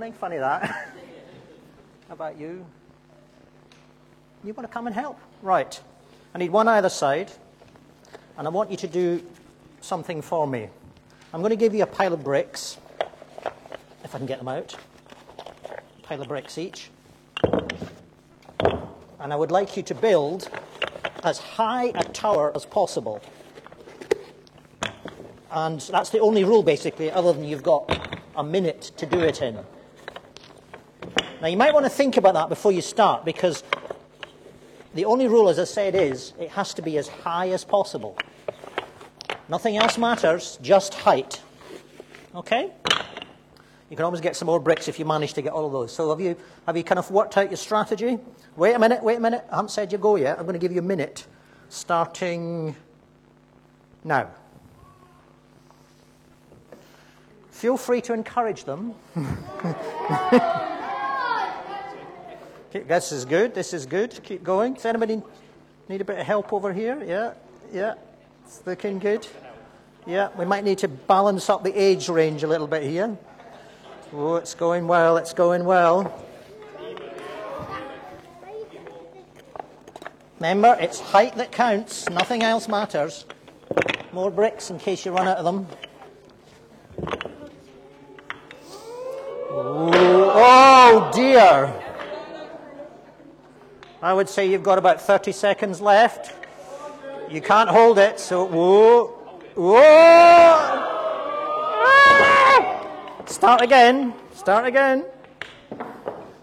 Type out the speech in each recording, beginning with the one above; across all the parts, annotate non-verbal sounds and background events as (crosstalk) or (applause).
Ain't funny that. (laughs) How about you? You want to come and help? Right. I need one either side, and I want you to do something for me. I'm going to give you a pile of bricks, if I can get them out. A pile of bricks each. And I would like you to build as high a tower as possible. And that's the only rule, basically, other than you've got a minute to do it in. Now, you might want to think about that before you start because the only rule, as I said, is it has to be as high as possible. Nothing else matters, just height. Okay? You can always get some more bricks if you manage to get all of those. So, have you, have you kind of worked out your strategy? Wait a minute, wait a minute. I haven't said you go yet. I'm going to give you a minute starting now. Feel free to encourage them. (laughs) This is good. This is good. Keep going. Does anybody need a bit of help over here? Yeah, yeah. It's looking good. Yeah, we might need to balance up the age range a little bit here. Oh, it's going well. It's going well. Remember, it's height that counts. Nothing else matters. More bricks in case you run out of them. Ooh, oh dear. I would say you've got about 30 seconds left. You can't hold it, so whoa, whoa. Ah! Start again. Start again.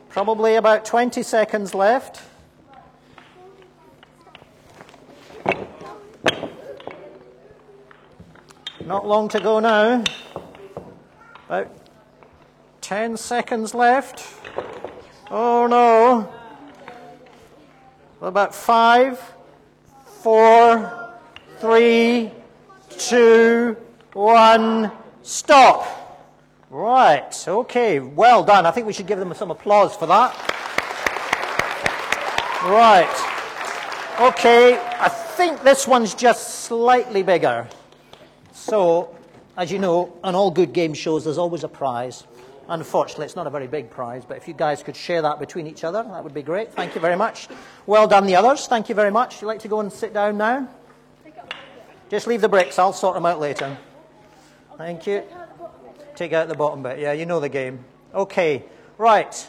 Probably about 20 seconds left. Not long to go now. About 10 seconds left. Oh no. About five, four, three, two, one, stop. Right, okay, well done. I think we should give them some applause for that. Right, okay, I think this one's just slightly bigger. So, as you know, on all good game shows, there's always a prize. Unfortunately, it's not a very big prize, but if you guys could share that between each other, that would be great. Thank you very much. Well done, the others. Thank you very much. You'd like to go and sit down now? Just leave the bricks. I'll sort them out later. Thank you. Take out the bottom bit. Yeah, you know the game. Okay, right.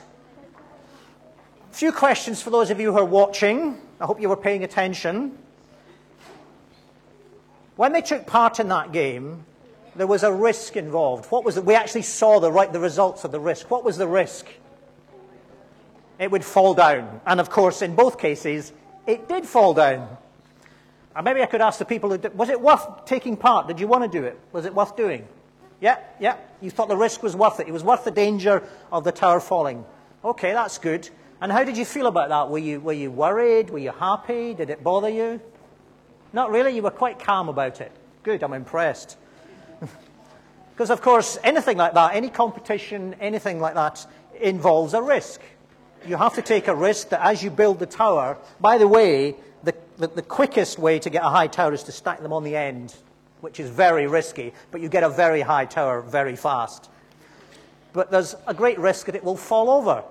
A few questions for those of you who are watching. I hope you were paying attention. When they took part in that game, there was a risk involved. What was it? We actually saw the, right, the results of the risk. What was the risk? It would fall down. And of course, in both cases, it did fall down. And maybe I could ask the people, who did, was it worth taking part? Did you want to do it? Was it worth doing? Yeah, yeah. You thought the risk was worth it. It was worth the danger of the tower falling. Okay, that's good. And how did you feel about that? Were you, were you worried? Were you happy? Did it bother you? Not really. You were quite calm about it. Good, I'm impressed. Because, of course, anything like that, any competition, anything like that, involves a risk. You have to take a risk that as you build the tower, by the way, the, the, the, quickest way to get a high tower is to stack them on the end, which is very risky, but you get a very high tower very fast. But there's a great risk that it will fall over.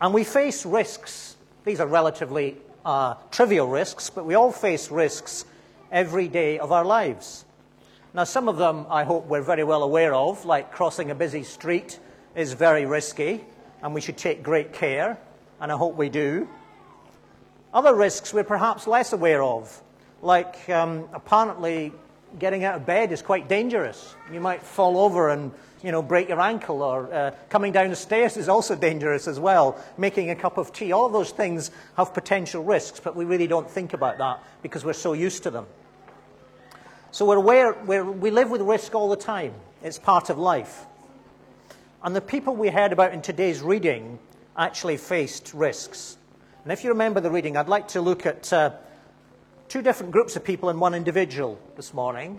And we face risks. These are relatively uh, trivial risks, but we all face risks every day of our lives. Now, some of them I hope we're very well aware of, like crossing a busy street is very risky, and we should take great care, and I hope we do. Other risks we're perhaps less aware of, like um, apparently getting out of bed is quite dangerous. You might fall over and you know, break your ankle, or uh, coming down the stairs is also dangerous as well. Making a cup of tea, all of those things have potential risks, but we really don't think about that because we're so used to them. So we're aware, we're, we live with risk all the time. It's part of life. And the people we heard about in today's reading actually faced risks. And if you remember the reading, I'd like to look at uh, two different groups of people and one individual this morning.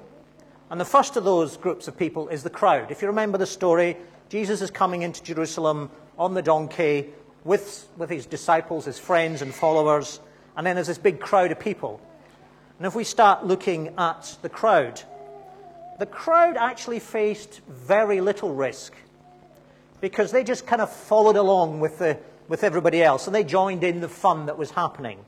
And the first of those groups of people is the crowd. If you remember the story, Jesus is coming into Jerusalem on the donkey with, with his disciples, his friends, and followers. And then there's this big crowd of people. And if we start looking at the crowd, the crowd actually faced very little risk. because they just kind of followed along with, the, with everybody else and they joined in the fun that was happening.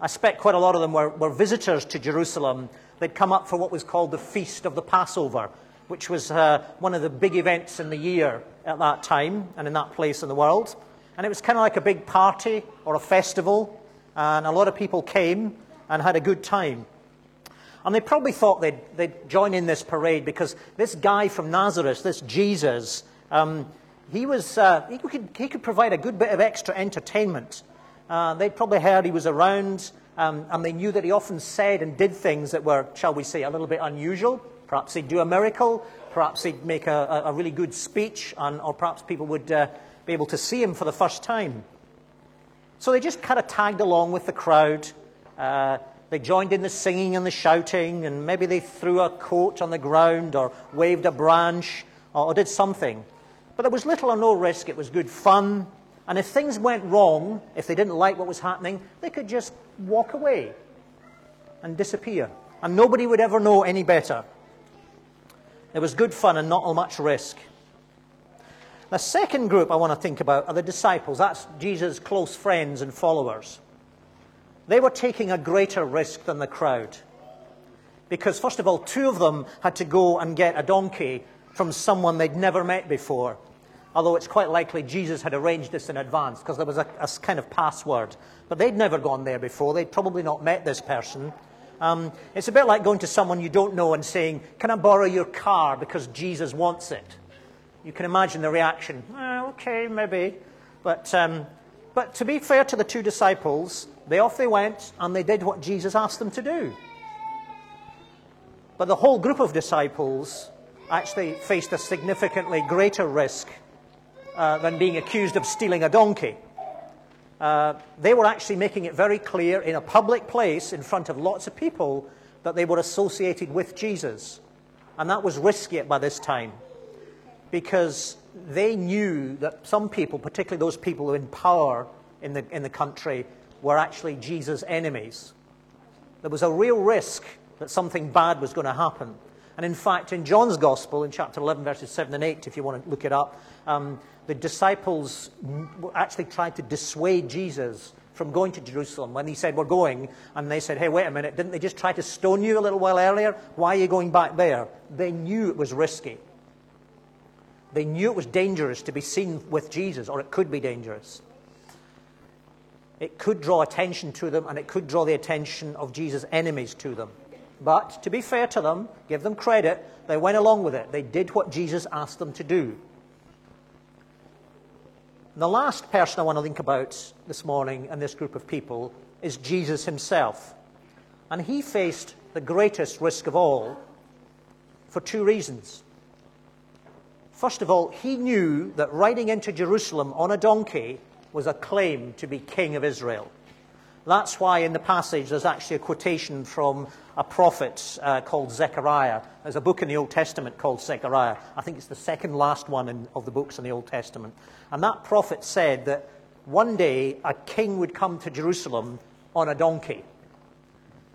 I suspect quite a lot of them were, were visitors to Jerusalem. They'd come up for what was called the Feast of the Passover, which was uh, one of the big events in the year at that time and in that place in the world. And it was kind of like a big party or a festival, and a lot of people came and had a good time. And they probably thought they'd, they'd join in this parade because this guy from Nazareth, this Jesus, um, he, was, uh, he, could, he could provide a good bit of extra entertainment. Uh, they'd probably heard he was around, um, and they knew that he often said and did things that were, shall we say, a little bit unusual. Perhaps he'd do a miracle, perhaps he'd make a, a really good speech, and, or perhaps people would uh, be able to see him for the first time. So they just kind of tagged along with the crowd. Uh, they joined in the singing and the shouting, and maybe they threw a coat on the ground or waved a branch or, or did something. But there was little or no risk. It was good fun. And if things went wrong, if they didn't like what was happening, they could just walk away and disappear. And nobody would ever know any better. It was good fun and not much risk. The second group I want to think about are the disciples. That's Jesus' close friends and followers. They were taking a greater risk than the crowd. Because, first of all, two of them had to go and get a donkey from someone they'd never met before. Although it's quite likely Jesus had arranged this in advance because there was a, a, kind of password. But they'd never gone there before. They'd probably not met this person. Um, it's a bit like going to someone you don't know and saying, Can I borrow your car because Jesus wants it? You can imagine the reaction. Okay, maybe. But, um, but to be fair to the two disciples, they off they went and they did what Jesus asked them to do. But the whole group of disciples actually faced a significantly greater risk uh, than being accused of stealing a donkey. Uh, they were actually making it very clear in a public place in front of lots of people that they were associated with Jesus. And that was risky by this time because they knew that some people, particularly those people in power in the, in the country, were actually Jesus' enemies. There was a real risk that something bad was going to happen. And in fact, in John's Gospel, in chapter 11, verses 7 and 8, if you want to look it up, um, the disciples actually tried to dissuade Jesus from going to Jerusalem when he said, We're going. And they said, Hey, wait a minute, didn't they just try to stone you a little while earlier? Why are you going back there? They knew it was risky. They knew it was dangerous to be seen with Jesus, or it could be dangerous it could draw attention to them and it could draw the attention of Jesus' enemies to them. But to be fair to them, give them credit, they went along with it. They did what Jesus asked them to do. And the last person I want to think about this morning and this group of people is Jesus himself. And he faced the greatest risk of all for two reasons. First of all, he knew that riding into Jerusalem on a donkey was a claim to be king of Israel. That's why in the passage there's actually a quotation from a prophet uh, called Zechariah. There's a book in the Old Testament called Zechariah. I think it's the second last one in, of the books in the Old Testament. And that prophet said that one day a king would come to Jerusalem on a donkey.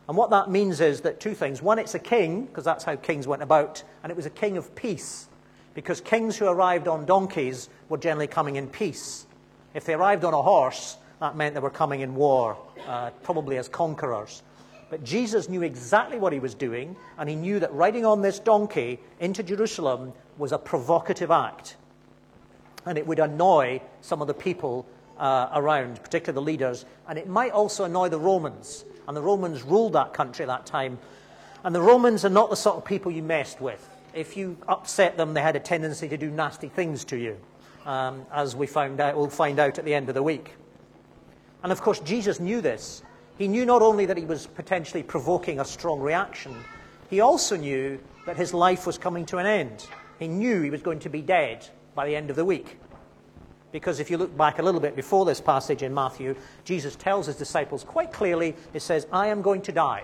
And what that means is that two things. One, it's a king, because that's how kings went about, and it was a king of peace, because kings who arrived on donkeys were generally coming in peace. If they arrived on a horse, that meant they were coming in war, uh, probably as conquerors. But Jesus knew exactly what he was doing, and he knew that riding on this donkey into Jerusalem was a provocative act. And it would annoy some of the people uh, around, particularly the leaders, and it might also annoy the Romans. And the Romans ruled that country at that time. And the Romans are not the sort of people you messed with. If you upset them, they had a tendency to do nasty things to you um, as we found out, we'll find out at the end of the week. And of course, Jesus knew this. He knew not only that he was potentially provoking a strong reaction, he also knew that his life was coming to an end. He knew he was going to be dead by the end of the week. Because if you look back a little bit before this passage in Matthew, Jesus tells his disciples quite clearly, he says, I am going to die.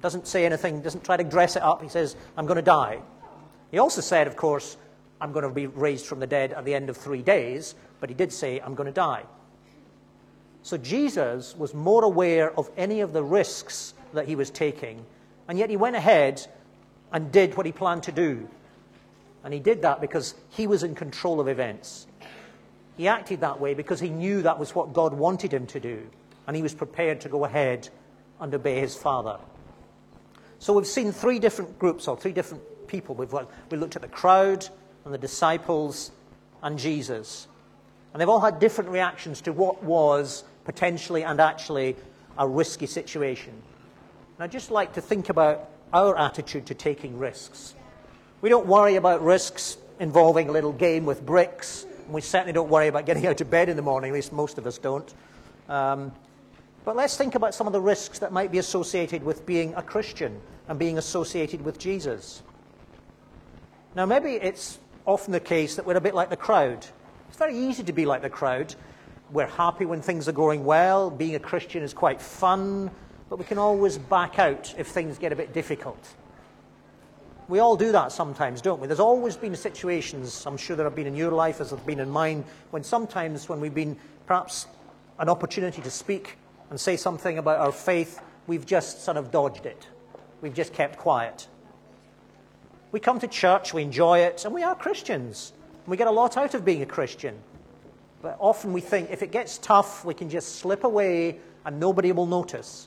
Doesn't say anything, doesn't try to dress it up. He says, I'm going to die. He also said, of course, I'm going to be raised from the dead at the end of three days, but he did say, I'm going to die. So Jesus was more aware of any of the risks that he was taking, and yet he went ahead and did what he planned to do. And he did that because he was in control of events. He acted that way because he knew that was what God wanted him to do. And he was prepared to go ahead and obey his Father. So we've seen three different groups or three different people. We've, we looked at the crowd and the disciples and Jesus. And they've all had different reactions to what was potentially and actually a risky situation. And I'd just like to think about our attitude to taking risks. We don't worry about risks involving a little game with bricks, and we certainly don't worry about getting out of bed in the morning, at least most of us don't. Um, but let's think about some of the risks that might be associated with being a Christian and being associated with Jesus. Now, maybe it's often the case that we're a bit like the crowd. It's very easy to be like the crowd. We're happy when things are going well. Being a Christian is quite fun, but we can always back out if things get a bit difficult. We all do that sometimes, don't we? There's always been situations, I'm sure there have been in your life as there have been in mine, when sometimes when we've been perhaps an opportunity to speak and say something about our faith, we've just sort of dodged it. We've just kept quiet. We come to church, we enjoy it, and we are Christians. We get a lot out of being a Christian. But often we think if it gets tough, we can just slip away and nobody will notice.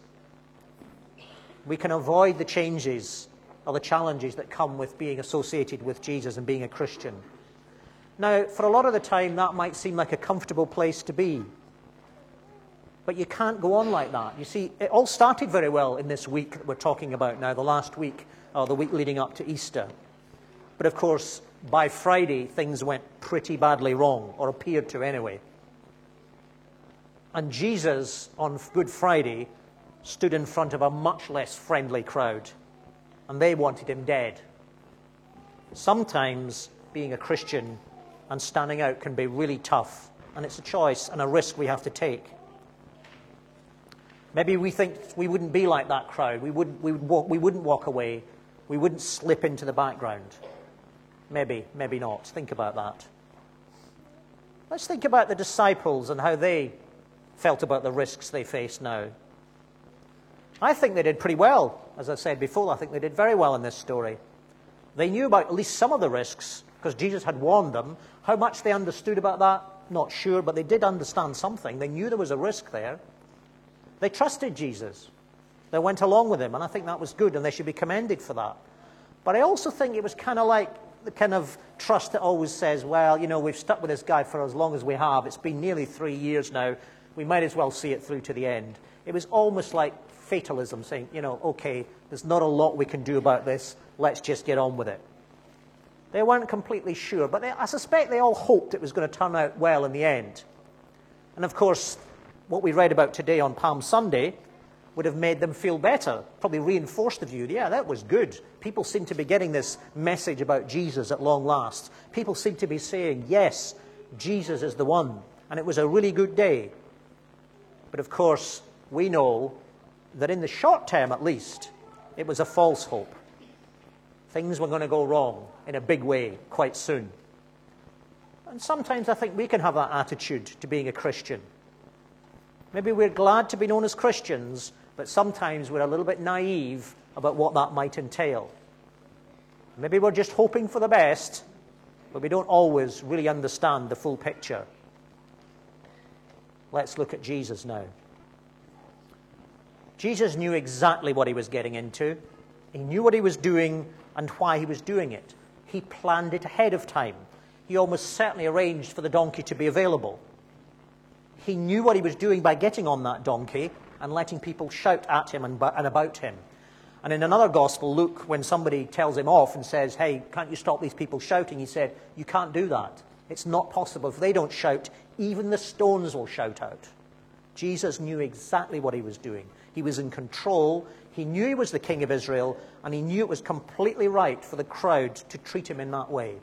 We can avoid the changes or the challenges that come with being associated with Jesus and being a Christian. Now, for a lot of the time, that might seem like a comfortable place to be. But you can't go on like that. You see, it all started very well in this week that we're talking about now, the last week, or the week leading up to Easter. But of course, by Friday, things went pretty badly wrong, or appeared to anyway. And Jesus, on Good Friday, stood in front of a much less friendly crowd, and they wanted him dead. Sometimes being a Christian and standing out can be really tough, and it's a choice and a risk we have to take. Maybe we think we wouldn't be like that crowd. We, would, we, would walk, we wouldn't walk away. We wouldn't slip into the background. Maybe, maybe not. Think about that. Let's think about the disciples and how they felt about the risks they face now. I think they did pretty well. As I said before, I think they did very well in this story. They knew about at least some of the risks because Jesus had warned them. How much they understood about that, not sure, but they did understand something. They knew there was a risk there. They trusted Jesus. They went along with him, and I think that was good, and they should be commended for that. But I also think it was kind of like the kind of trust that always says, well, you know, we've stuck with this guy for as long as we have. It's been nearly three years now. We might as well see it through to the end. It was almost like fatalism, saying, you know, okay, there's not a lot we can do about this. Let's just get on with it. They weren't completely sure, but they, I suspect they all hoped it was going to turn out well in the end. And of course, what we read about today on Palm Sunday would have made them feel better, probably reinforced the view, yeah, that was good. People seem to be getting this message about Jesus at long last. People seem to be saying, yes, Jesus is the one. And it was a really good day. But of course, we know that in the short term at least, it was a false hope. Things were going to go wrong in a big way quite soon. And sometimes I think we can have that attitude to being a Christian. Maybe we're glad to be known as Christians, but sometimes we're a little bit naive about what that might entail. Maybe we're just hoping for the best, but we don't always really understand the full picture. Let's look at Jesus now. Jesus knew exactly what he was getting into. He knew what he was doing and why he was doing it. He planned it ahead of time. He almost certainly arranged for the donkey to be available. He knew what he was doing by getting on that donkey and letting people shout at him and, and about him. And in another gospel, Luke, when somebody tells him off and says, Hey, can't you stop these people shouting? He said, You can't do that. It's not possible. If they don't shout, even the stones will shout out. Jesus knew exactly what he was doing. He was in control. He knew he was the king of Israel, and he knew it was completely right for the crowd to treat him in that way.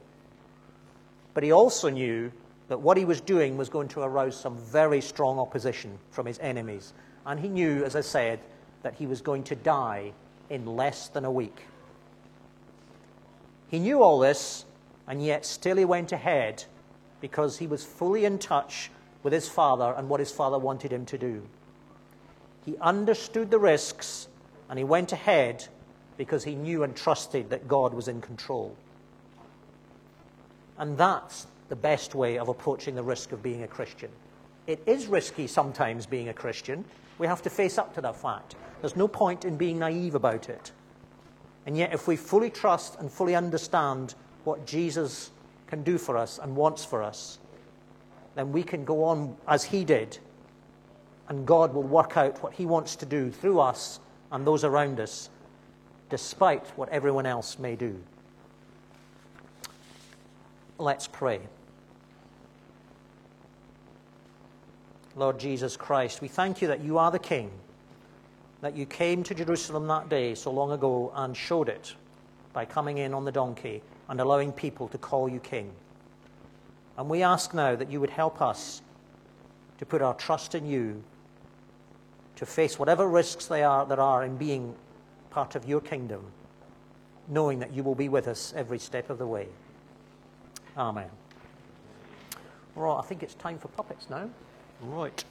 But he also knew that what he was doing was going to arouse some very strong opposition from his enemies. And he knew, as I said, that he was going to die in less than a week. He knew all this, and yet still he went ahead because he was fully in touch with his father and what his father wanted him to do. He understood the risks, and he went ahead because he knew and trusted that God was in control. And that's the best way of approaching the risk of being a Christian. It is risky sometimes being a Christian. We have to face up to that fact. There's no point in being naive about it. And yet, if we fully trust and fully understand what Jesus can do for us and wants for us, then we can go on as he did, and God will work out what he wants to do through us and those around us, despite what everyone else may do. Let's pray. Lord Jesus Christ, we thank you that you are the King, that you came to Jerusalem that day so long ago and showed it by coming in on the donkey and allowing people to call you King. And we ask now that you would help us to put our trust in you, to face whatever risks they are, there are in being part of your kingdom, knowing that you will be with us every step of the way. Amen. Right, I think it's time for puppets now. Right.